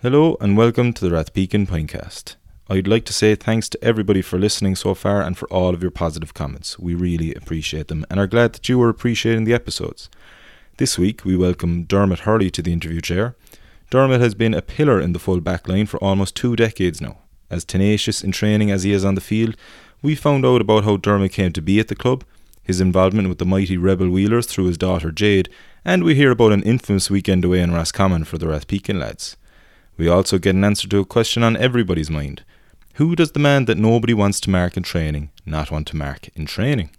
Hello and welcome to the Rathpeacon Pintcast. I'd like to say thanks to everybody for listening so far and for all of your positive comments. We really appreciate them and are glad that you are appreciating the episodes. This week we welcome Dermot Hurley to the interview chair. Dermot has been a pillar in the full back line for almost two decades now. As tenacious in training as he is on the field, we found out about how Dermot came to be at the club, his involvement with the mighty Rebel Wheelers through his daughter Jade, and we hear about an infamous weekend away in Roscommon for the Rathpeacon lads. We also get an answer to a question on everybody's mind. Who does the man that nobody wants to mark in training not want to mark in training?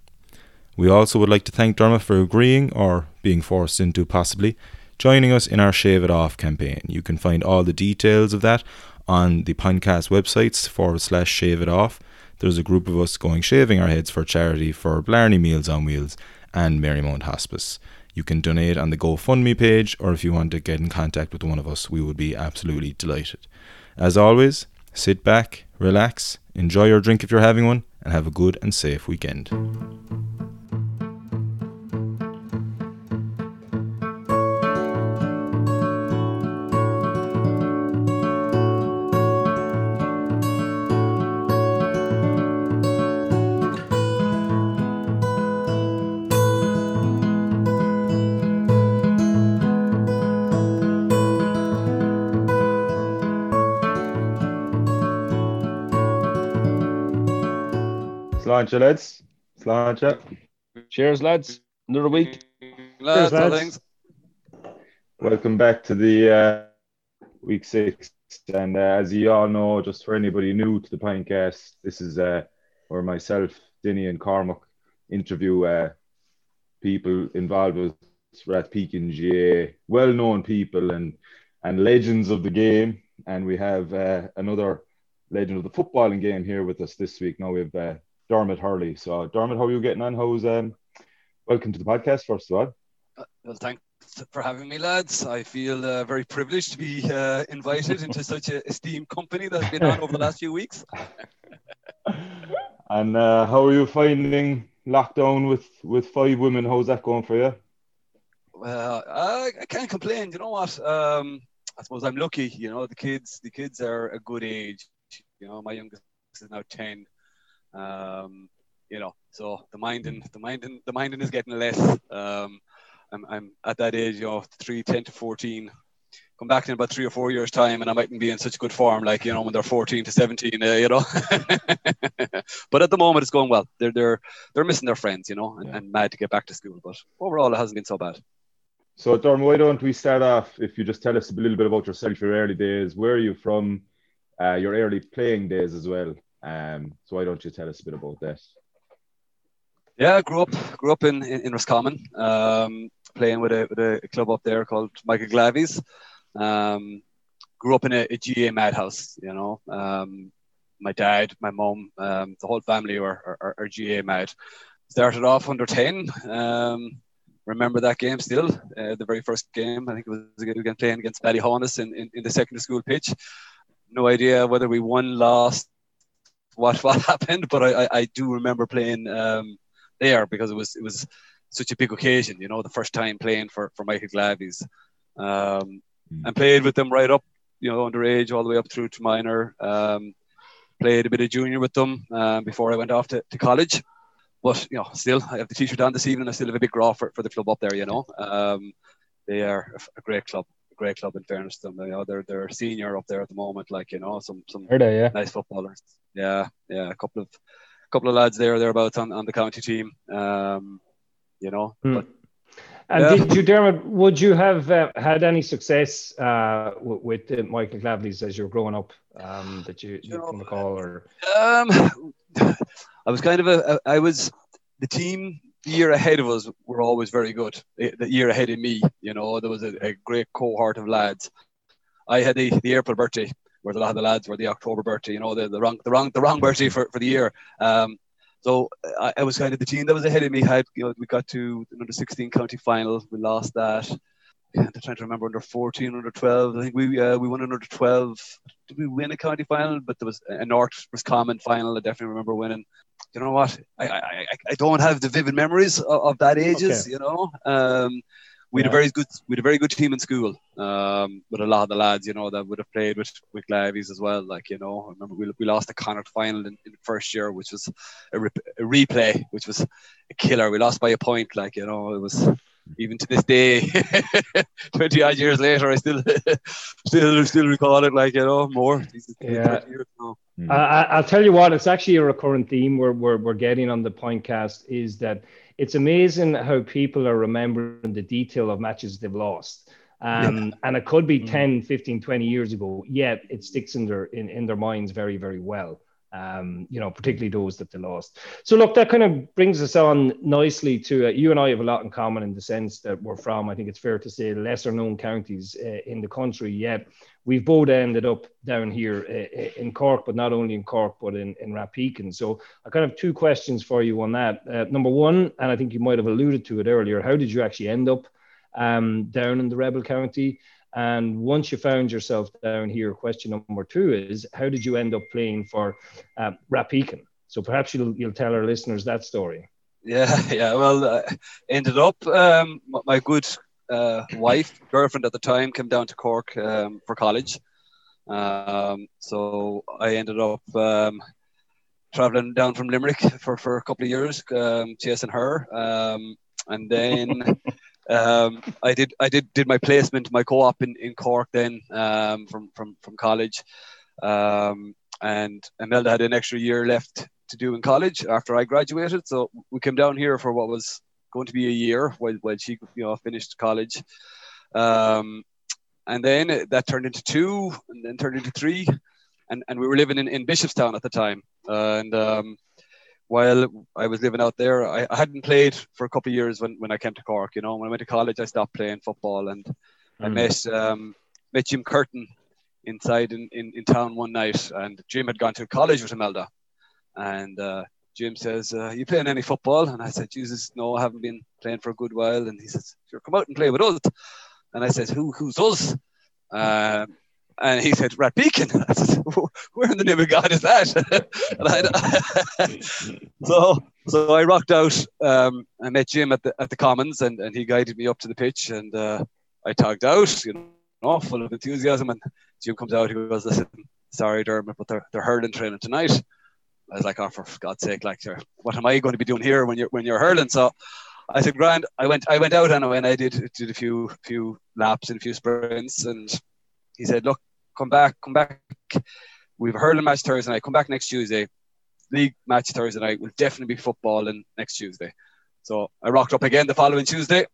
We also would like to thank Dermot for agreeing, or being forced into possibly, joining us in our Shave It Off campaign. You can find all the details of that on the podcast websites forward slash shave it off. There's a group of us going shaving our heads for charity for Blarney Meals on Wheels and Marymount Hospice. You can donate on the GoFundMe page, or if you want to get in contact with one of us, we would be absolutely delighted. As always, sit back, relax, enjoy your drink if you're having one, and have a good and safe weekend. Sláinte, lads. Sláinte. Cheers, lads. Another week. Lads, Cheers, lads. things. Welcome back to the uh, week six. And uh, as you all know, just for anybody new to the Pintcast, this is uh, where myself, Dinny, and Cormac interview uh, people involved with Rathpeacon GA, well known people and, and legends of the game. And we have uh, another legend of the footballing game here with us this week. Now we have uh, Dermot Hurley. So, Dermot, how are you getting on? How's um, welcome to the podcast, first of all. Well, thanks for having me, lads. I feel uh, very privileged to be uh, invited into such an esteemed company that's been on over the last few weeks. And uh, how are you finding lockdown with with five women? How's that going for you? Well, I, I can't complain. You know what? Um, I suppose I'm lucky. You know, the kids, the kids are a good age. You know, my youngest is now ten. Um, you know, so the minding, the minding, the minding is getting less. Um, I'm, I'm at that age, you know, three, 10 to 14. Come back in about three or four years' time, and I mightn't be in such good form, like you know, when they're 14 to 17, uh, you know. but at the moment, it's going well. They're they're they're missing their friends, you know, and, Yeah. and mad to get back to school. But overall, it hasn't been so bad. So, Dermot, why don't we start off? If you just tell us a little bit about yourself, your early days, where are you from, uh, your early playing days as well. Um, so why don't you tell us a bit about that? Yeah, I grew up grew up in in, in Roscommon, um, playing with a with a club up there called Michael Glaveys. Um, grew up in a, a GA madhouse, you know. Um, my dad, my mom, um, the whole family are, are, are GA mad. Started off under ten. Um, remember that game still, uh, the very first game. I think it was again playing against Ballyhonus in, in, in the secondary school pitch. No idea whether we won, lost, what what happened, but I, I, I do remember playing um, there because it was it was such a big occasion, you know, the first time playing for for Michael Glaveys, um, Mm. and played with them right up, you know, underage all the way up through to minor. Um, played a bit of junior with them um, before I went off to, to college. But you know, still, I have the t-shirt on this evening. I still have a big draw for, for the club up there. You know, um, they are a, great club, great club in fairness to them. You know, they're they're senior up there at the moment. Like you know, some some they? Yeah. nice footballers. Yeah, yeah, a couple of couple of lads there thereabouts on, on the county team. Um, you know, Hmm. but And Yeah. did you, Dermot? Would you have uh, had any success uh, w- with uh, Michael Glavey's as you were growing up? Um, that you, you can recall, or Um, I was kind of a, a, I was the team the year ahead of us were always very good. The year ahead of me, you know, there was a, a great cohort of lads. I had the, the April birthday, where a lot of the lads were the October birthday, you know, the, the wrong the wrong the wrong birthday for, for the year. Um, so I, I was kind of the team that was ahead of me. Had you know, we got to the under 16 county final, we lost that. I'm trying to remember under 14, under 12. I think we uh, we won an under 12. Did we win a county final? But there was a North Roscommon final. I definitely remember winning. You know what? I I, I- don't have the vivid memories of, of that ages. Okay. You know, um, we had a very good we had a very good team in school um, with a lot of the lads, you know, that would have played with with Glaveys as well. Like you know, I remember we, we lost the Connacht final in, in the first year, which was a, re- a, replay, which was a killer. We lost by a point. Like you know, it was even to this day, twenty odd years later, I still still still recall it. Like you know, more. Yeah. Mm. I, will tell you what, it's actually a recurrent theme we're, we're, we're getting on the Pintcast is that it's amazing how people are remembering the detail of matches they've lost. Um, yeah. And it could be mm. 10, 15, 20 years ago, yet it sticks in their, in, in their minds very, very well. Um, you know, particularly those that they lost. So, look, that kind of brings us on nicely to uh, you and I have a lot in common in the sense that we're from, I think it's fair to say, lesser known counties uh, in the country, yet we've both ended up down here uh, uh, in Cork, but not only in Cork, but in, in Rathpeacon. So I kind of two questions for you on that. Uh, number one, and I think you might have alluded to it earlier, how did you actually end up um, down in the Rebel County? And once you found yourself down here, question number two is how did you end up playing for uh, Rathpeacon? So perhaps you'll, you'll tell our listeners that story. Yeah, yeah. Well, uh, ended up um, my good uh, wife, girlfriend at the time, came down to Cork um, for college. Um, so I ended up um, traveling down from Limerick for, for a couple of years, um, chasing her. Um, and then um, I did I did did my placement, my co-op in, in Cork then from, from, from college. and Imelda had an extra year left to do in college after I graduated. So we came down here for what was going to be a year while, while she you know finished college um, and then that turned into two and then turned into three and, and we were living in, in bishopstown at the time uh, and um, while I was living out there I, I, hadn't played for a couple of years when, when I came to Cork you know when I went to college I stopped playing football and mm. I met um, met Jim Curtin inside in, in, in town one night and Jim had gone to college with Imelda and uh, Jim says, uh, "You playing any football?" And I said, "Jesus, no, I haven't been playing for a good while." And he says, "Sure, come out and play with us." And I said, "Who? Who's us?" Um, and he said, Rathpeacon. I said, Where in the name of God is that? so, so I rocked out. Um, I met Jim at the at the Commons, and, and he guided me up to the pitch, and uh, I tagged out, you know, full of enthusiasm. And Jim comes out. He goes, "Listen, sorry, Dermot, but they're they're hurling training tonight." I was like, oh, for God's sake, like, what am I going to be doing here when you're when you're hurling? So I said, Grand. I went I went out anyway, and I did did a few few laps and a few sprints, and he said, look, come back, come back. We've a hurling match Thursday night. Come back next Tuesday. League match Thursday night. We'll definitely be footballing next Tuesday. So I rocked up again the following Tuesday,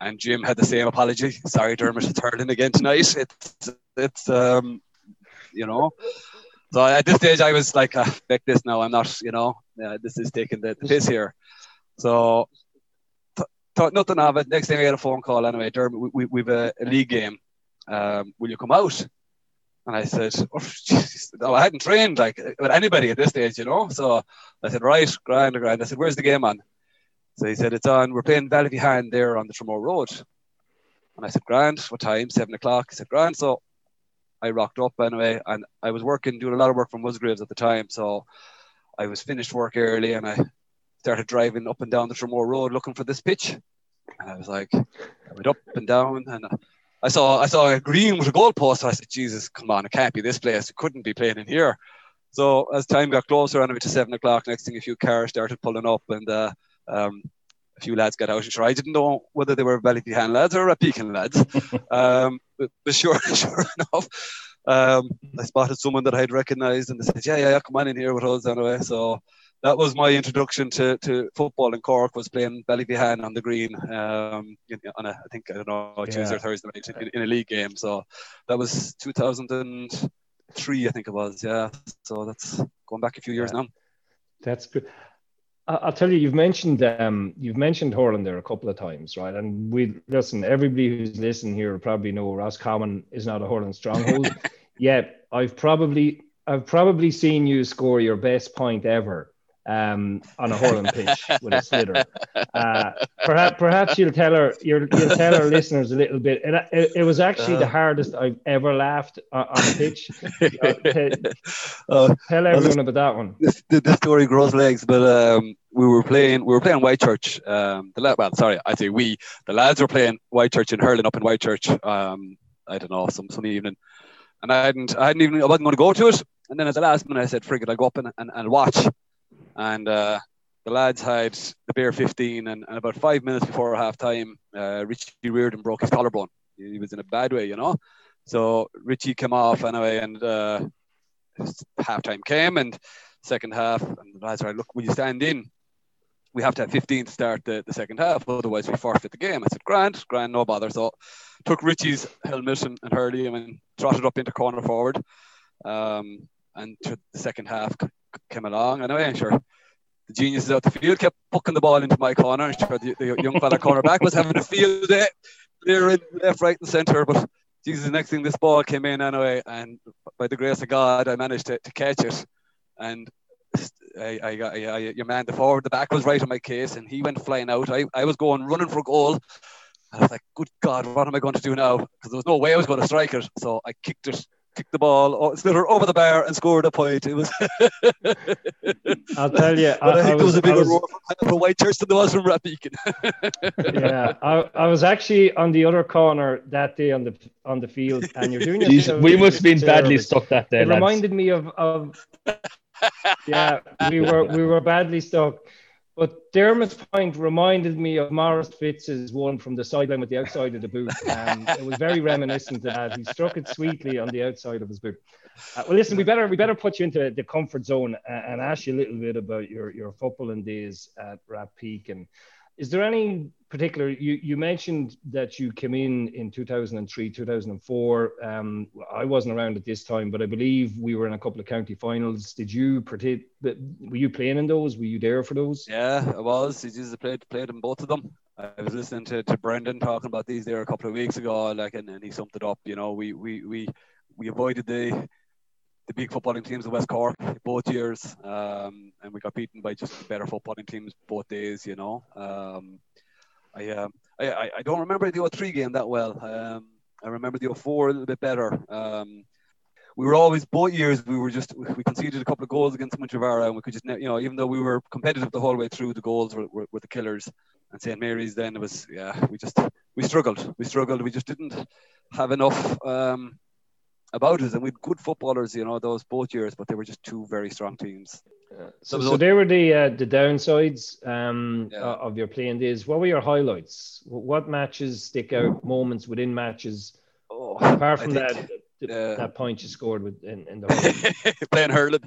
and Jim had the same apology. Sorry, Dermot, it's hurling again tonight. It's it's um, you know. So at this stage, I was like, ah, "Back this now. I'm not, you know, uh, this is taking the, the piss here." So th- thought nothing of it. Next thing I get a phone call. Anyway, Dermot, we, we, we've a, a league game. Um, will you come out? And I said, oh, geez. no, I hadn't trained like with anybody at this stage, you know. So I said, right, grand, grand. I said, where's the game on? So he said, it's on. We're playing Ballyphehane there on the Tramore Road. And I said, grand. What time? Seven o'clock. He said, grand. So I rocked up anyway, and I was working, doing a lot of work from Musgraves at the time, so I was finished work early, and I started driving up and down the Tramore Road looking for this pitch, and I was like, I went up and down, and I saw I saw a green with a goalpost. So I said, Jesus, come on, it can't be this place. It couldn't be playing in here. So as time got closer, anyway to seven o'clock, next thing a few cars started pulling up, and uh, um, a few lads got out and sure I didn't know whether they were Ballyphehane lads or Rathpeacon lads. um, but, but, sure, sure enough, um, I spotted someone that I'd recognised and they said, yeah, yeah, yeah, come on in here with us anyway. So that was my introduction to, to football in Cork was playing Ballyphehane on the green um, on a, I think, I don't know, Tuesday yeah. or Thursday night in, in, a league game. So that was 2003, I think it was. Yeah. So that's going back a few years yeah. now. That's good. I'll tell you, you've mentioned um, you've mentioned Hurling there a couple of times, right? And we listen. Everybody who's listening here will probably know Roscommon is not a Hurling stronghold. Yet I've probably I've probably seen you score your best point ever um, on a hurling pitch with a sliotar. Uh, perhaps, perhaps you'll tell her, you'll, you'll tell our listeners a little bit. It, it, it was actually uh, the hardest I've ever laughed on, a pitch. uh, tell everyone about that one. This, the story grows legs, but um, we were playing, we were playing Whitechurch. Um, the well, sorry, I say we. The lads were playing Whitechurch and hurling up in Whitechurch. Um, I don't know, some some evening, and I hadn't, I hadn't even, I wasn't going to go to it. And then at the last minute, I said, "Frig it, I'll go up and, and, and watch." And uh, the lads had the bear 15 and, and about five minutes before half time uh, richie reardon broke his collarbone. He was in a bad way you know? So richie came off anyway and uh, half time came and second half and the lads were like look will you stand in? We have to have 15 to start the, the second half otherwise we forfeit the game. I said grand grand no bother. So took richie's helmet and, and hurley him and trotted up into corner forward um, and to the second half came along. Anyway, eh, sure, the geniuses out the field kept pucking the ball into my corner. And sure, the, the young fella cornerback was having a field day, clear in left, right, and centre. But Jesus, the next thing this ball came in anyway, and by the grace of God, I managed to, to catch it. And I, I, I, I, your man, the forward, the back was right on my case, and he went flying out. I, I was going running for goal. And I was like, good God, what am I going to do now? Because there was no way I was going to strike it. So I kicked it kicked the ball sliotar over the bar and scored a point. It was. I'll tell you, I, I, think I was, there was a bigger was, roar from, from Whitechurch than there was from Rathpeacon. yeah, I, I was actually on the other corner that day on the on the field, and you're doing it. We must have been badly stuck that day. It lads. reminded me of of. yeah, we were we were badly stuck. But Dermot's point reminded me of Maurice Fitz's one from the sideline with the outside of the boot. Um, it was very reminiscent of that. He struck it sweetly on the outside of his boot. Uh, well, listen, we better we better put you into the comfort zone and ask you a little bit about your your footballing days at Rathpeacon is there any particular? You, you mentioned that you came in in 2003, 2004. Um, I wasn't around at this time, but I believe we were in a couple of county finals. Did you? Were you playing in those? Were you there for those? Yeah, I was. I just played played in both of them. I was listening to, to Brendan talking about these there a couple of weeks ago, like, and, and he summed it up. You know, we we we we avoided the the big footballing teams of West Cork both years, um, and we got beaten by just better footballing teams both days. You know, um, I, um, I I don't remember the 03 game that well. Um, I remember the 04 a little bit better. Um, we were always both years we were just we conceded a couple of goals against Montreal and we could just you know even though we were competitive the whole way through the goals were, were, were the killers and St Mary's then it was yeah we just we struggled we struggled we just didn't have enough um, about us, and we had good footballers, you know, those both years, but they were just two very strong teams. Yeah. So, so, they were the uh, the downsides um, yeah. of your playing days. What were your highlights? What matches stick out? Moments within matches, oh, apart from that uh, that point you scored with in, in the playing hurling.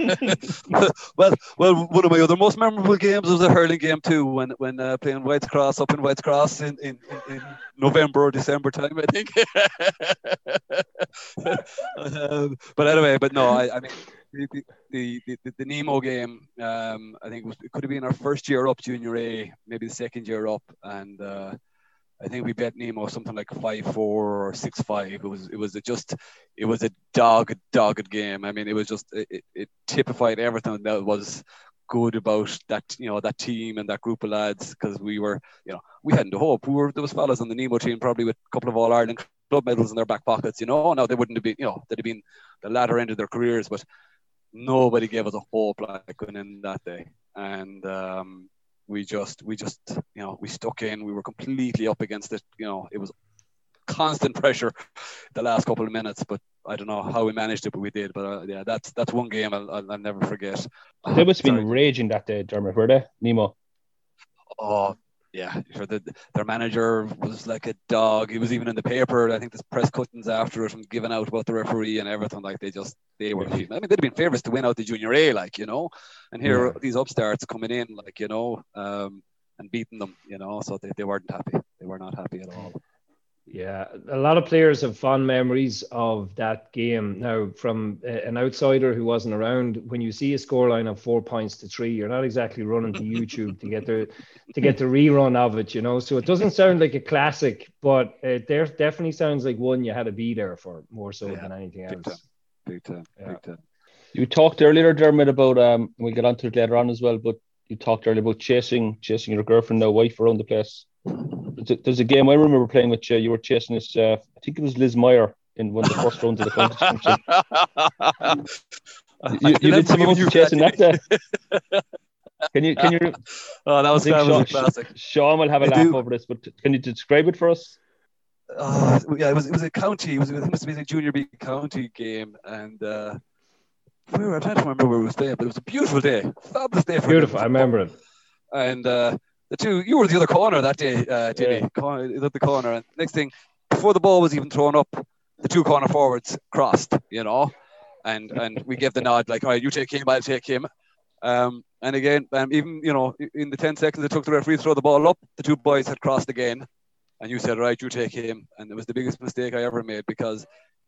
well, well, one of my other most memorable games was a hurling game too, when when uh, playing White's Cross up in White's Cross in, in, in, November or December time, I think. um, but anyway, but no, I, I mean. The, the, the, the, Nemo game, um, I think it, was, it could have been our first year up junior A, maybe the second year up, and uh, I think we bet Nemo something like five four or six five. It was it was a just it was a dogged dogged game. I mean, it was just it, it typified everything that was good about that you know that team and that group of lads because we were you know we hadn't a hope. We were there was fellas on the Nemo team probably with a couple of All Ireland club medals in their back pockets. You know, now they wouldn't have been you know they'd have been the latter end of their careers, but nobody gave us a hope like going in that day. And um, we just we just you know we stuck in. We were completely up against it. You know it was constant pressure the last couple of minutes but I don't know how we managed it but we did. But uh, yeah that's that's one game I'll, I'll, I'll never forget. They must have been raging that day Dermot were they Nemo? Oh yeah, sure. The, their manager was like a dog. He was even in the paper. I think there's press cuttings after it and giving out about the referee and everything. Like they just they were. I mean, they'd have been favourites to win out the junior A, like you know. And here yeah. these upstarts coming in, like you know, um, and beating them, you know. So they, they weren't happy. They were not happy at all. Yeah, a lot of players have fond memories of that game. Now, from an outsider who wasn't around, when you see a scoreline of four points to three, you're not exactly running to YouTube to get the to get the rerun of it, you know. So it doesn't sound like a classic, but it there definitely sounds like one you had to be there for more so yeah, than anything else. Big time, big time, yeah. big time. You talked earlier, Dermot, about um, we'll get onto it later on as well, but you talked earlier about chasing chasing your girlfriend or wife around the place. There's a, game I remember playing with you. You were chasing this. Uh, I think it was Lismire in one of the first rounds of the competition. you, you did some you chasing that day. Can you can you? Oh, that was, that Sean, was classic. Sean will have a I laugh do. over this, but can you describe it for us? Uh, yeah, it was it was a county. It was it must have been a junior B county game, and uh, we were, I can't remember where we was playing, but it was a beautiful day, fabulous day. For beautiful, I remember it. And uh, the two, you were the other corner that day, uh, Jimmy, yeah. corner, the corner. And next thing, before the ball was even thrown up, the two corner forwards crossed, you know, and and we gave the nod like, all right, you take him, I'll take him. Um, and again, um, even you know, in the ten seconds it took the referee to throw the ball up, the two boys had crossed again, and you said, right, you take him, and it was the biggest mistake I ever made because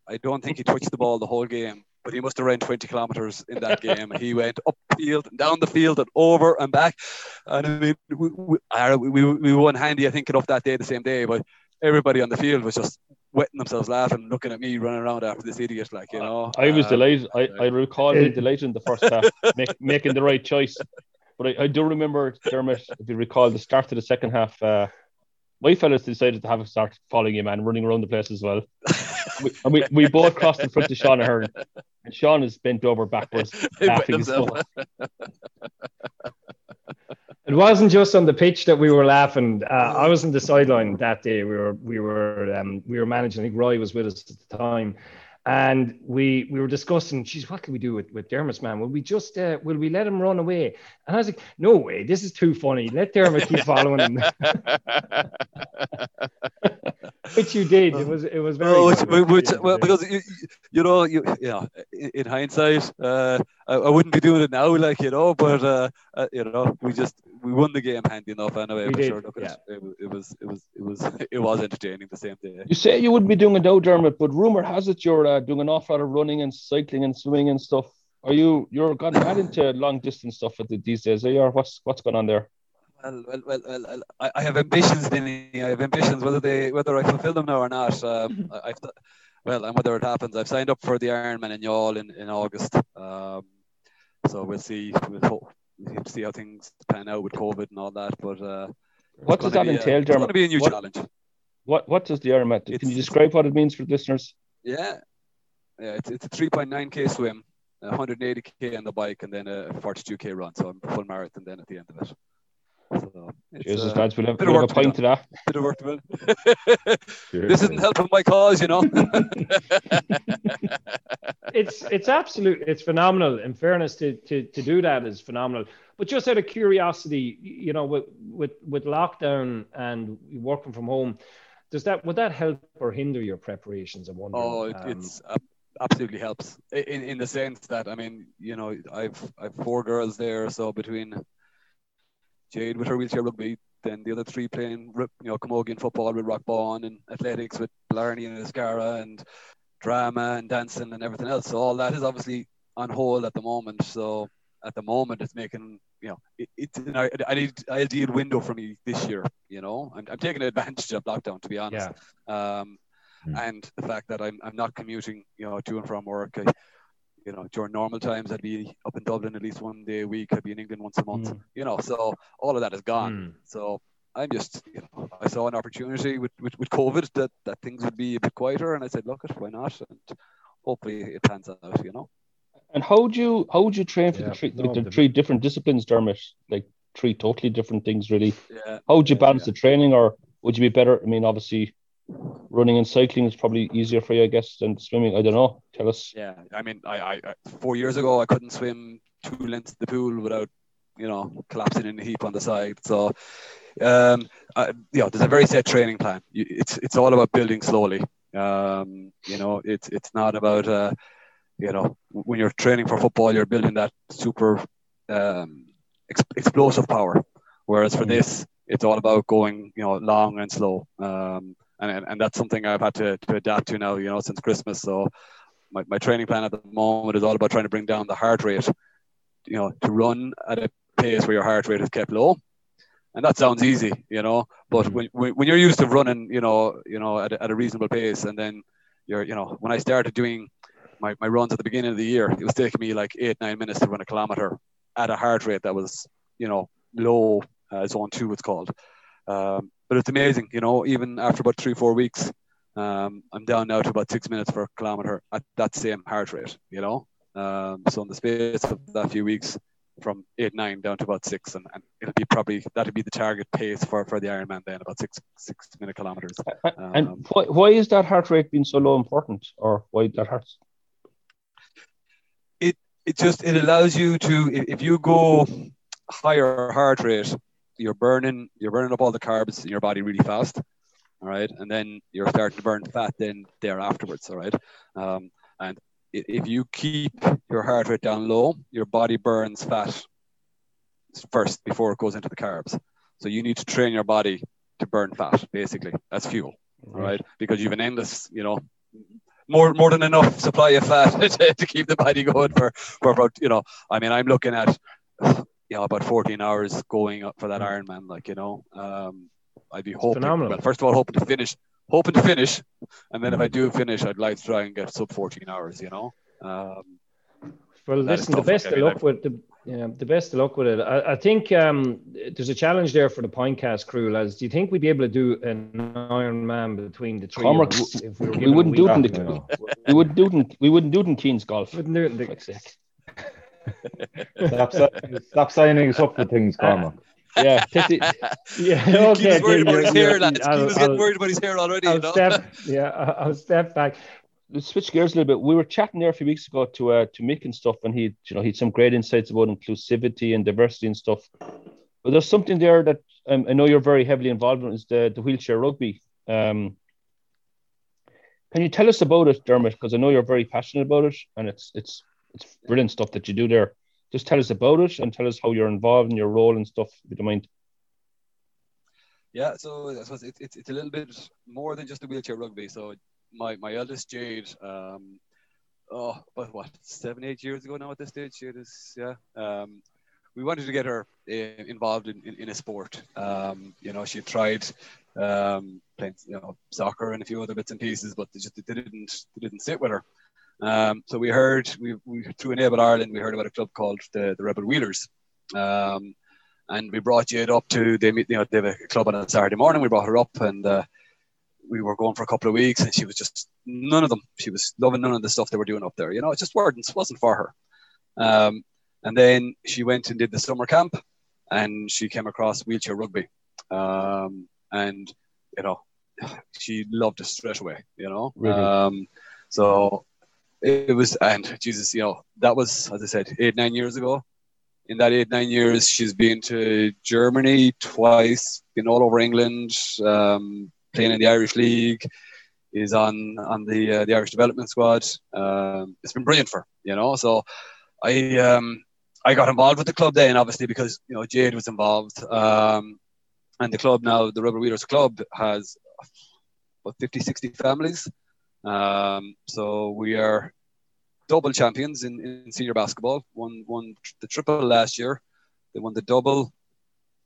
I don't think he touched the ball the whole game, but he must have ran 20 kilometers in that game. he went up field and down the field and over and back. And I mean, we, we, we, we won handy, I think, enough that day, the same day, but everybody on the field was just wetting themselves laughing, looking at me running around after this idiot, like, you know. I was um, delighted. I, I recall being delighted in the first half, make, making the right choice. But I, I, do remember, Dermot, if you recall, the start of the second half, uh, my fellas decided to have a start following him and running around the place as well. we, and we, we both crossed in front of Sean Ahern, and Sean is bent over backwards, laughing It wasn't just on the pitch that we were laughing. Uh, I was on the sideline that day. We were we were um, we were managing. I think Roy was with us at the time, and we we were discussing, geez, what can we do with, with Dermot's man? Will we just uh, will we let him run away? And I was like, no way, this is too funny. Let Dermot keep following him. which you did. It was it was very. Oh, which, which, well, because you, you know you yeah in, in hindsight, uh, I, I, wouldn't be doing it now, like you know, but uh, uh, you know we just we won the game handy enough anyway. We for did. sure. Look, yeah. it, it, was it was it was it was entertaining the same day. You say you wouldn't be doing a now, Dermot, but rumor has it you're uh, doing an awful lot of running and cycling and swimming and stuff. Are you you're gone mad into long distance stuff at the, these days? Are you? Or what's what's going on there? Well, well, well, well, I, I have ambitions, Denny. I have ambitions, whether they whether I fulfill them now or not. Um, I, have well, and whether it happens, I've signed up for the Ironman in Youghal in, in August. Um, so we'll see. We'll hope, we'll see how things pan out with COVID and all that. But uh, what does that entail, Dermot? It's going to be a new what, challenge. What What does the Ironman? Can you describe what it means for listeners? Yeah, yeah. It's, it's a 3.9k swim, 180k on the bike, and then a 42k run. So I'm full marathon then at the end of it. So Jesus, uh, lads, we'll have, we'll have a point to that. Bit of work to this isn't helping my cause, you know. it's it's absolute. It's phenomenal. In fairness, to, to to do that is phenomenal. But just out of curiosity, you know, with with with lockdown and working from home, does that would that help or hinder your preparations? I wonder. Oh, it, um, it's uh, absolutely helps in in the sense that I mean, you know, I've I've four girls there, so between Jade with her wheelchair rugby, then the other three playing, you know, camogian football with Rockbawn and athletics with Blarney and Escara and drama and dancing and everything else. So all that is obviously on hold at the moment. So at the moment, it's making you know it, it's an I need ideal window for me this year. You know, I'm, I'm taking advantage of lockdown to be honest. Yeah. Um, mm. And the fact that I'm I'm not commuting, you know, to and from work. I, you know, during normal times, I'd be up in Dublin at least one day a week. I'd be in England once a month. Mm. You know, so all of that is gone. Mm. So I'm just, you know, I saw an opportunity with, with, with COVID that, that things would be a bit quieter, and I said, look, why not? And hopefully it pans out, you know. And how would you how would you train for yeah, the three no, the, the three different disciplines, Dermot? Like three totally different things, really. Yeah. How would you balance yeah. the training, or would you be better? I mean, obviously, running and cycling is probably easier for you, I guess, than swimming. I don't know. Tell us. Yeah, I mean, I, I, I four years ago I couldn't swim two lengths of the pool without, you know, collapsing in a heap on the side. So, um, I, you know, there's a very set training plan. It's it's all about building slowly. Um, you know, it's it's not about uh, you know, when you're training for football, you're building that super um, ex- explosive power. Whereas for mm. this, it's all about going, you know, long and slow. Um, and, and that's something I've had to, to adapt to now, you know, since Christmas. So my, my training plan at the moment is all about trying to bring down the heart rate, you know, to run at a pace where your heart rate is kept low. And that sounds easy, you know, but mm-hmm. when, when you're used to running, you know, you know, at a, at a reasonable pace, and then you're, you know, when I started doing my, my runs at the beginning of the year, it was taking me like eight, nine minutes to run a kilometer at a heart rate that was you know, low uh, zone two, it's called. Um, but it's amazing, you know, even after about three, four weeks, um, I'm down now to about six minutes per kilometer at that same heart rate, you know. Um, so in the space of that few weeks, from eight nine down to about six, and, and it'll be probably that'll be the target pace for, for the Ironman then about six six minute kilometers. Um, and why, why is that heart rate being so low important, or why that hurts? It it just it allows you to if you go higher heart rate, you're burning you're burning up all the carbs in your body really fast all right? And then you're starting to burn fat then there afterwards all right? Um, and if you keep your heart rate down low your body burns fat first before it goes into the carbs. So you need to train your body to burn fat basically. As fuel right, right? because you've an endless you know more more than enough supply of fat to, to keep the body going for for about you know i mean i'm looking at you know about 14 hours going up for that Ironman. Like you know, um, I'd be hoping. Well, first of all, hoping to finish, hoping to finish, and then if I do finish, I'd like to try and get sub 14 hours. You know. Um, well, listen, the best of luck with the yeah, the best of luck with it. I, I think um, there's a challenge there for the Pintcast crew, lads. Do you think we'd be able to do an Ironman between the three Cormac, of? If we, we wouldn't do it in the, we wouldn't do it in, we wouldn't do it in Keen's golf. Wouldn't do it in the, stop, stop signing us up for things, Karma. Yeah, yeah. Okay, he was worried about his hair, lads. He was getting worried about his hair already. I'll you know? step, yeah, I'll step back. Let's switch gears a little bit. We were chatting there a few weeks ago to uh, to Mick and stuff, and he, you know, he had some great insights about inclusivity and diversity and stuff. But there's something there that um, I know you're very heavily involved in is the the wheelchair rugby. Um, can you tell us about it, Dermot? Because I know you're very passionate about it, and it's it's it's brilliant stuff that you do there. Just tell us about it and tell us how you're involved in your role and stuff, if you don't mind. Yeah, so it's, it's, a little bit more than just a wheelchair rugby. So my, my eldest Jade, um, oh, but what, seven, eight years ago now at this stage, is, yeah. Um, we wanted to get her uh, involved in, in, in, a sport. Um, you know, she tried um, playing, you know, soccer and a few other bits and pieces, but they just they didn't they didn't sit with her. Um, so we heard we, we through Enable Ireland we heard about a club called the, the Rebel Wheelers, um, and we brought Jade up to they meet you know they have a club on a Saturday morning. We brought her up and uh, we were going for a couple of weeks, and she was just none of them. She was loving none of the stuff they were doing up there. You know, it just wasn't wasn't for her. Um, and then she went and did the summer camp, and she came across wheelchair rugby, um, and you know she loved it straight away. You know, really? Um, so it was and jesus you know that was as i said eight nine years ago. In that eight nine years she's been to germany twice been all over england um, playing in the irish league is on on the uh, the irish development squad. Um, it's been brilliant for her, you know so i um i got involved with the club then obviously because you know jade was involved. Um, and the club now the rebel Wheelers club has about 50 60 families um, so we are double champions in, in senior basketball. Won won the triple last year. They won the double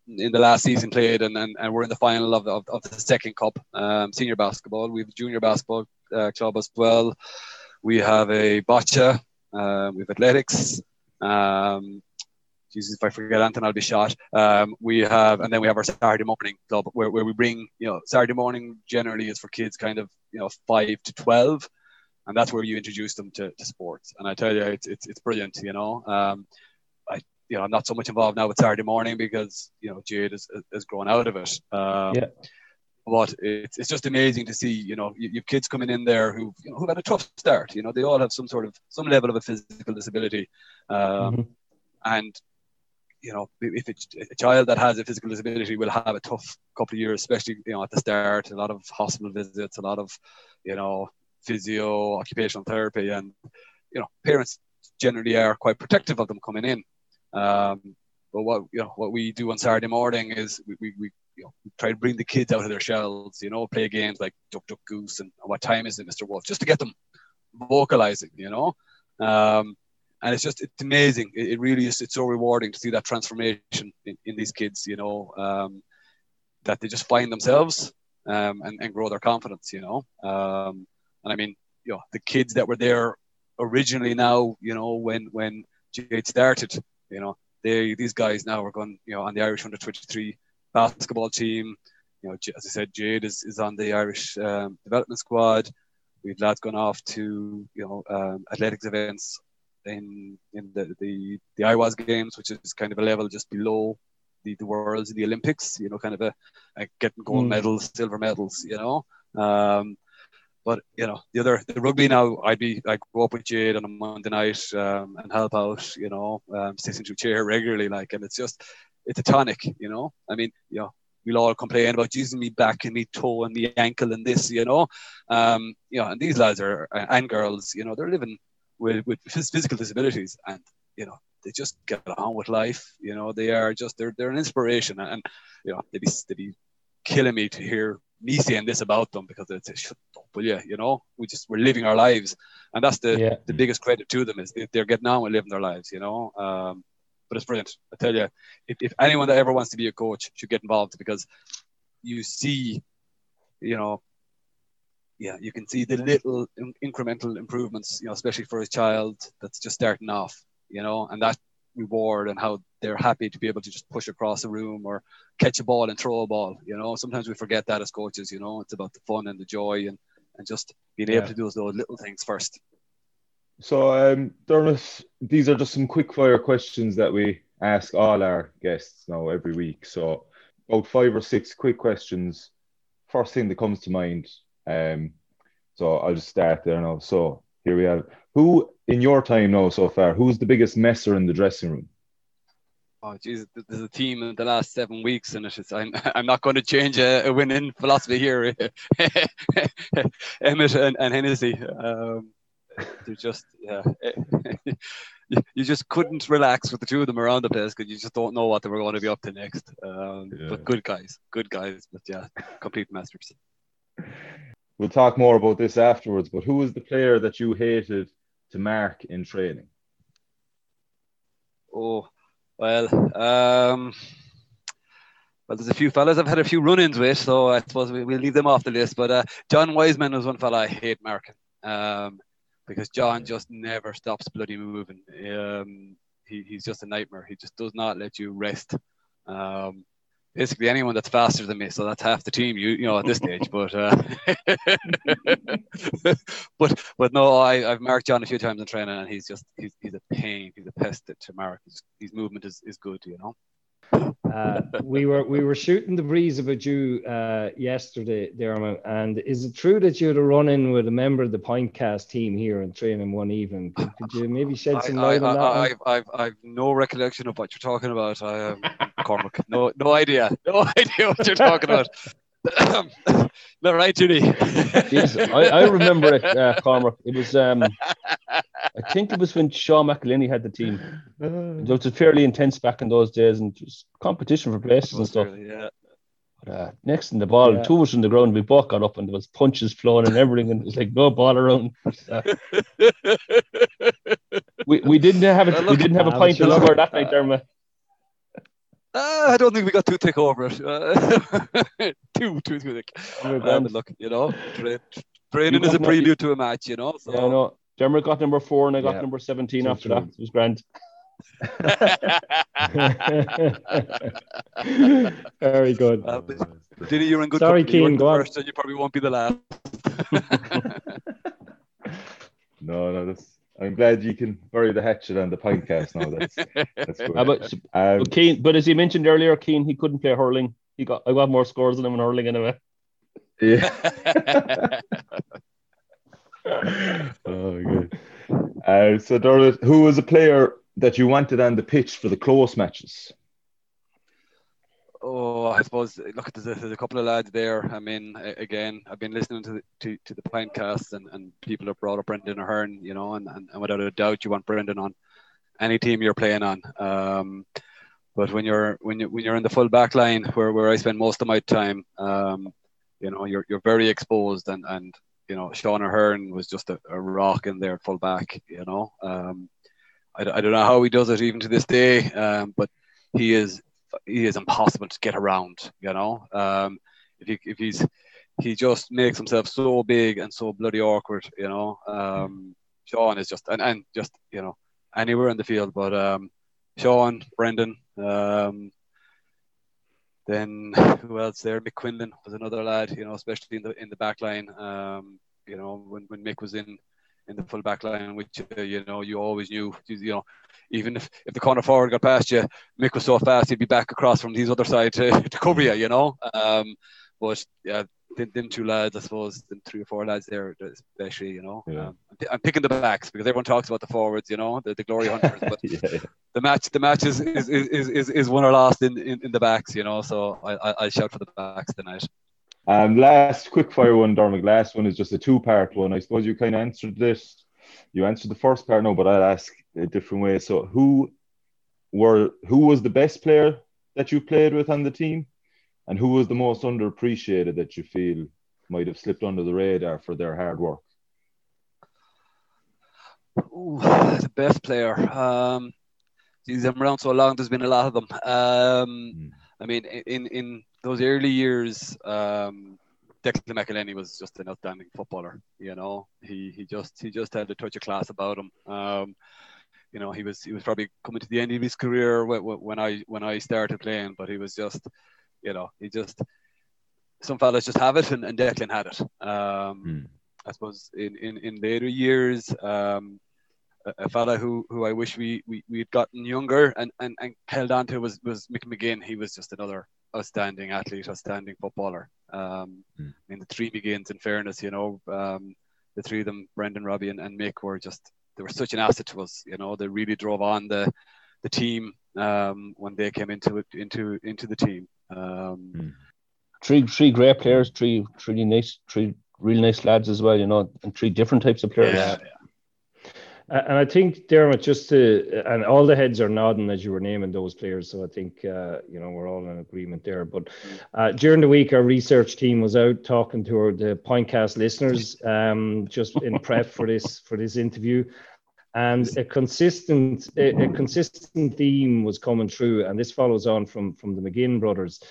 in the last season played, and, and, and we're in the final of, of, of the second cup, um, senior basketball. We have junior basketball uh, club as well. We have a boccia. Uh, we have athletics. Um, Jesus, if I forget anything, I'll be shot. Um, we have, and then we have our Saturday morning club where, where we bring, you know, Saturday morning generally is for kids kind of, you know, five to 12. And that's where you introduce them to, to sports. And I tell you, it's, it's, it's brilliant, you know. Um, I, you know, I'm not so much involved now with Saturday morning because, you know, Jade has, has grown out of it. Um, yeah but it's, it's just amazing to see you know you, you have kids coming in there who you know who've had a tough start you know they all have some sort of some level of a physical disability um, mm-hmm. and you know, if it's a child that has a physical disability will have a tough couple of years, especially you know at the start. A lot of hospital visits, a lot of you know physio, occupational therapy, and you know parents generally are quite protective of them coming in. Um, but what you know what we do on Saturday morning is we, we, we you know try to bring the kids out of their shells. You know, play games like Duck Duck Goose and what time is it, Mr. Wolf, just to get them vocalizing. You know. Um, and it's just it's amazing. It, it, really is. It's so rewarding to see that transformation in, in these kids. You know, um, that they just find themselves um, and, and grow their confidence. You know, um, and I mean, you know, the kids that were there originally now, you know, when when Jade started, you know, they these guys now are going, you know, on the Irish under 23 basketball team. You know, as I said, Jade is, is on the Irish um, development squad. We've lads gone off to you know um, athletics events in in the, the the IWAS games, which is kind of a level just below the, the worlds in the Olympics. You know, kind of a, a getting gold mm. medals, silver medals. You know, um, but you know the other the rugby now. I'd be I go up with Jade on a Monday night um, and help out. You know, um, sitting to chair regularly, like, and it's just it's a tonic. You know, I mean, you know, we'll all complain about using me back and me toe and me ankle and this, you know. Um, you know, and these lads are and girls, you know, they're living with, with physical disabilities and you know they just get on with life. You know, they are just they're they're an inspiration and, you know they'd be they'd be killing me to hear me saying this about them because it's shut up, will you? You know, we just we're living our lives, and that's the yeah. the biggest credit to them is they're getting on with living their lives. You know, um, but it's brilliant. I tell you, if, if anyone that ever wants to be a coach should get involved because you see, you know, yeah, you can see the little in- incremental improvements, you know, especially for a child that's just starting off, you know, and that reward and how they're happy to be able to just push across a room or catch a ball and throw a ball. You know, sometimes we forget that as coaches. You know, it's about the fun and the joy and and just being yeah. able to do those little things first. So, um, Dermot, these are just some quick fire questions that we ask all our guests now every week. So, about five or six quick questions. First thing that comes to mind. Um, so I'll just start there now. So here we have who in your time now so far. Who's the biggest messer in the dressing room? Oh, geez, there's a team in the last seven weeks, and it's, I'm, I'm not going to change a, a winning philosophy here. Emmett and, and Hennessy. Um, they're just yeah. you just couldn't relax with the two of them around the place because you just don't know what they were going to be up to next. Um, yeah. But good guys, good guys, but yeah, complete masters. We'll talk more about this afterwards. But who was the player that you hated to mark in training? Oh, well, um, well, there's a few fellas I've had a few run-ins with, so I suppose we, will leave them off the list. But uh, John Wiseman was one fella I hate marking. Um, because John just never stops bloody moving. Um, he, he's just a nightmare. He just does not let you rest. Um, basically, anyone that's faster than me, so that's half the team. You you know at this stage, but uh, but but no, I I've marked John a few times in training, and he's just he's he's a pain. He's a pest to mark. His, his movement is, is good, you know. Uh, we were we were shooting the breeze about you uh, yesterday, Dermot. And is it true that you had a run in with a member of the Pintcast team here in training one evening? Could, could you maybe shed some light I, on that? I, I've, I've, I've no recollection of what you're talking about. I am Cormac. No no idea. No idea what you're talking about. Not right, Judy. I, I, remember it, uh, Cormac. It was, um, I think it was when Sean McElhinney had the team. It was fairly intense back in those days, and just competition for places and stuff. Really, yeah. Uh, next in the ball, yeah. two was us in the ground, we both got up and there was punches flowing and everything, and it was like no ball around. Uh, we, we didn't have it. We didn't have a pint of score that night, Dermot. Uh, I don't think we got too thick over it. Uh, too, too, too thick. Um, look, you know, tra- training is a prelude to a match, you know. So. Yeah, no. Dermot got number four and I got yeah. number 17 so after true. that. It was grand. Very good. Uh, Diddy, you're in good Sorry, company. Keane, go on. First, and you probably won't be the last. no, no, that's I'm glad you can bury the hatchet on the podcast now. That's, that's good. Uh, but, um, but, Keane, but as you mentioned earlier, Keane, he couldn't play hurling. He got I got more scores than him in hurling anyway. Yeah. oh, good. Uh, so, Doris, who was a player that you wanted on the pitch for the close matches? Oh, I suppose look, there's a, there's a couple of lads there. I mean, again, I've been listening to the, to, to the podcasts and, and people have brought up Brendan Ahern, you know, and, and, and without a doubt, you want Brendan on any team you're playing on. Um, but when you're when you when you're in the full back line, where, where I spend most of my time, um, you know, you're you're very exposed, and and you know, Sean Ahern was just a, a rock in there full back. You know, um, I, I don't know how he does it even to this day, um, but he is he is impossible to get around. You know, um, if he if he's he just makes himself so big and so bloody awkward. You know, um, Sean is just and, and just you know anywhere in the field, but um, Sean, Brendan. Um, then who else there? Mick Quinlan was another lad, you know, especially in the in the back line. Um, you know, when, when Mick was in in the full back line, which uh, you know you always knew, you know, even if, if the corner forward got past you, Mick was so fast he'd be back across from these other side to, to cover you, you know. Um, but yeah, them, them two lads, I suppose, them three or four lads there, especially, you know. Yeah. Um, I'm picking the backs because everyone talks about the forwards, you know, the, the glory hunters. But yeah, yeah. the match, the match is is, is, is, is won or lost in, in, in the backs, you know. So I, I I shout for the backs tonight. Um, last quick fire one, Dermot. Last one is just a two part one. I suppose you kind of answered this. You answered the first part, no, but I'll ask a different way. So who were who was the best player that you played with on the team? And who was the most underappreciated that you feel might have slipped under the radar for their hard work? Ooh, the best player. Um, geez, I'm around so long. There's been a lot of them. Um, mm. I mean, in in those early years, um, Declan McElhenney was just an outstanding footballer. You know, he he just he just had a touch of class about him. Um, you know, he was he was probably coming to the end of his career when, when I when I started playing, but he was just you know, he just some fellas just have it, and, and Declan had it. Um, mm. I suppose in, in, in later years, um, a, a fella who, who I wish we, we we'd gotten younger and, and, and held on to was was Mick McGinn. He was just another outstanding athlete, outstanding footballer. Um, mm. I mean, the three McGinns, in fairness, you know, um, the three of them, Brendan, Robbie, and, and Mick, were just they were such an asset to us. You know, they really drove on the the team um, when they came into it into into the team. Um, mm. Three three great players, three three nice, three really nice lads as well. You know, and three different types of players. Yeah, yeah. And I think Dermot, just to and all the heads are nodding as you were naming those players, so I think uh, you know we're all in agreement there. But uh, during the week, our research team was out talking to our, the Pintcast listeners, um, just in prep for this for this interview, and a consistent a, a, consistent theme was coming through and this follows on from from the mcginn brothers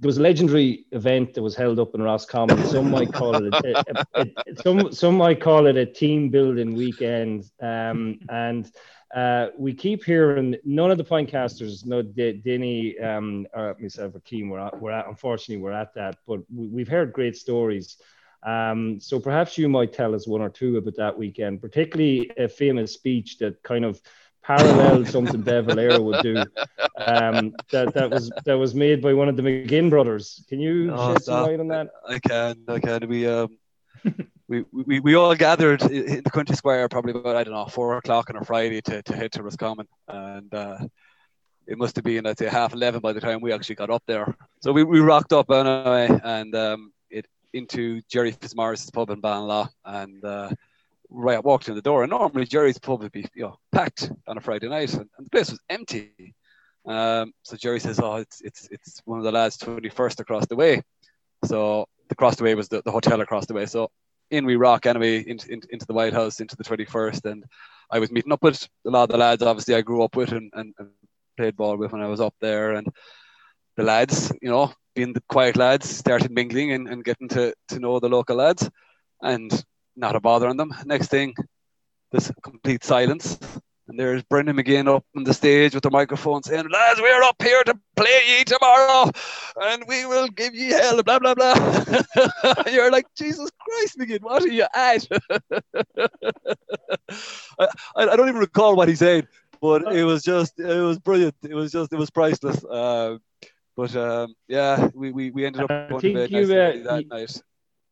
there was a legendary event that was held up in Roscommon. Some might call it a, a, a, some some might call it a team building weekend. Um, and uh, we keep hearing none of the pintcasters, no D- Denny um, or myself or Keem, we're at, we're at unfortunately we're at that, but we, have heard great stories um, so perhaps you might tell us one or two about that weekend, particularly a famous speech that kind of paralleled something de Valera would do. Um, that that was that was made by one of the McGinn brothers. Can you oh, shed some light on that? I can. I can. We um. we, we, we all gathered in the country square probably about I don't know four o'clock on a Friday to, to head to Roscommon and uh, it must have been I'd say half eleven by the time we actually got up there. So we, we rocked up anyway and um, it into Jerry Fitzmaurice's pub in Ballinlough and uh, right I walked in the door. And normally Jerry's pub would be you know packed on a Friday night, and, and the place was empty. Um, so Jerry says, "Oh, it's it's it's one of the lads' twenty first across the way." So across the way was the, the hotel across the way. So in we rock anyway into, into, into the White House into the twenty first, and I was meeting up with a lot of the lads. Obviously, I grew up with and, and, and played ball with when I was up there, and the lads, you know, being the quiet lads, started mingling and, and getting to, to know the local lads and not a bother on them. Next thing, this complete silence. And there's Brendan McGinn up on the stage with the microphone saying, Lads, we're up here to play ye tomorrow and we will give ye hell, blah, blah, blah. You're like, Jesus Christ, McGinn, what are you at? I, I don't even recall what he said, but it was just, it was brilliant. It was just, it was priceless. Uh, but um, yeah, we, we, we ended up going to bed you, uh, that you, night.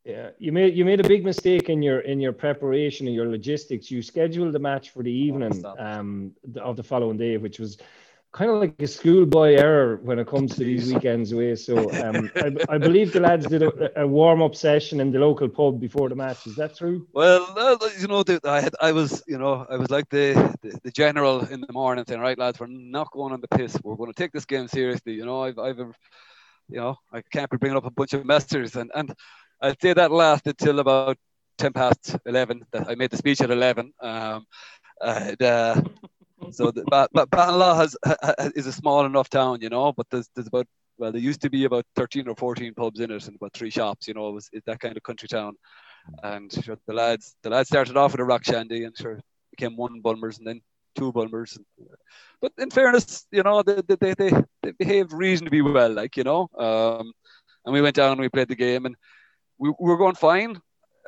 Yeah, you made you made a big mistake in your in your preparation and your logistics. You scheduled the match for the evening um, of the following day, which was kind of like a schoolboy error when it comes to these weekends away. So um, I, I, believe the lads did a, a, warm up session in the local pub before the match. Is that true? Well, uh, you know, the, I had I was you know I was like the, the, the general in the morning saying, right lads, we're not going on the piss. We're going to take this game seriously. You know, I've I've you know I can't be bringing up a bunch of masters and and I'd say that lasted till about ten past eleven. I made the speech at eleven. Um, and, uh, so, the, but, but Ballinlough has, has, is a small enough town, you know. But there's there's about well, there used to be about thirteen or fourteen pubs in it, and about three shops. You know, it was that kind of country town. And sure, the lads the lads started off with a rock shandy, and sure became one Bulmers, and then two Bulmers. But in fairness, you know, they, they, they, they behaved reasonably well, like, you know. Um, and we went down and we played the game and we, we were going fine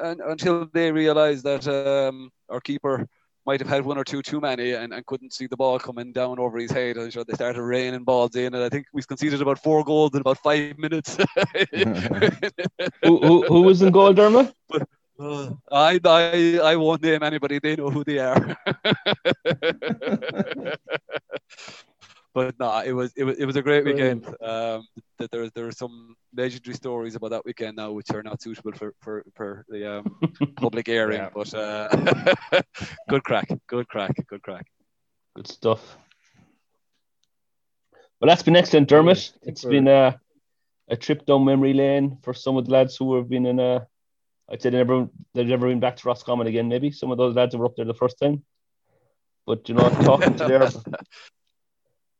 and, until they realised that um, our keeper might have had one or two too many and, and couldn't see the ball coming down over his head. And so they started raining balls in, and I think we conceded about four goals in about five minutes. who, who, who, was in goal, Dermot? But, uh, I, I I won't name anybody. They know who they are. but no, it was it was it was a great weekend. Um, that there there are some legendary stories about that weekend now, which are not suitable for for, for the um, public airing. Yeah. But uh, good crack, good crack, good crack, good stuff. Well, that's been excellent, Dermot. It's been a a trip down memory lane for some of the lads who have been in a. I'd say they've never they've never been back to Roscommon again. Maybe some of those lads who were up there the first time. But you know, talking to their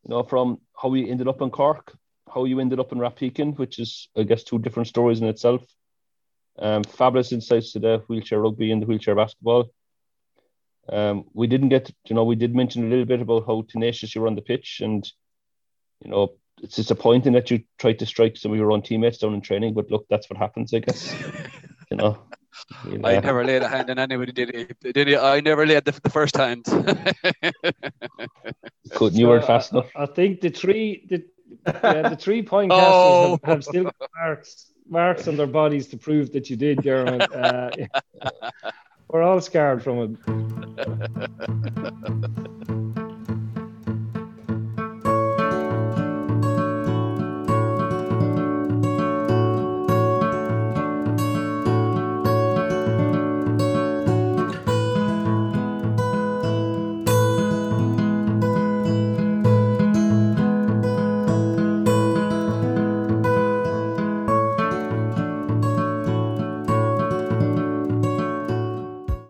you know, from how we ended up in Cork, how you ended up in Rathpeacon, which is, I guess, two different stories in itself. Um, fabulous insights to the wheelchair rugby and the wheelchair basketball. Um, we didn't get, you know, we did mention a little bit about how tenacious you were on the pitch, and you know, it's disappointing that you tried to strike some of your own teammates down in training. But look, that's what happens, I guess. you know. I never laid a hand on anybody, did he? Did he? I never laid the, the first hand. Couldn't you weren't fast enough? I think the three the yeah, the three point casters oh. have, have, still got marks marks on their bodies to prove that you did, Dermot. Uh, we're all scarred from it.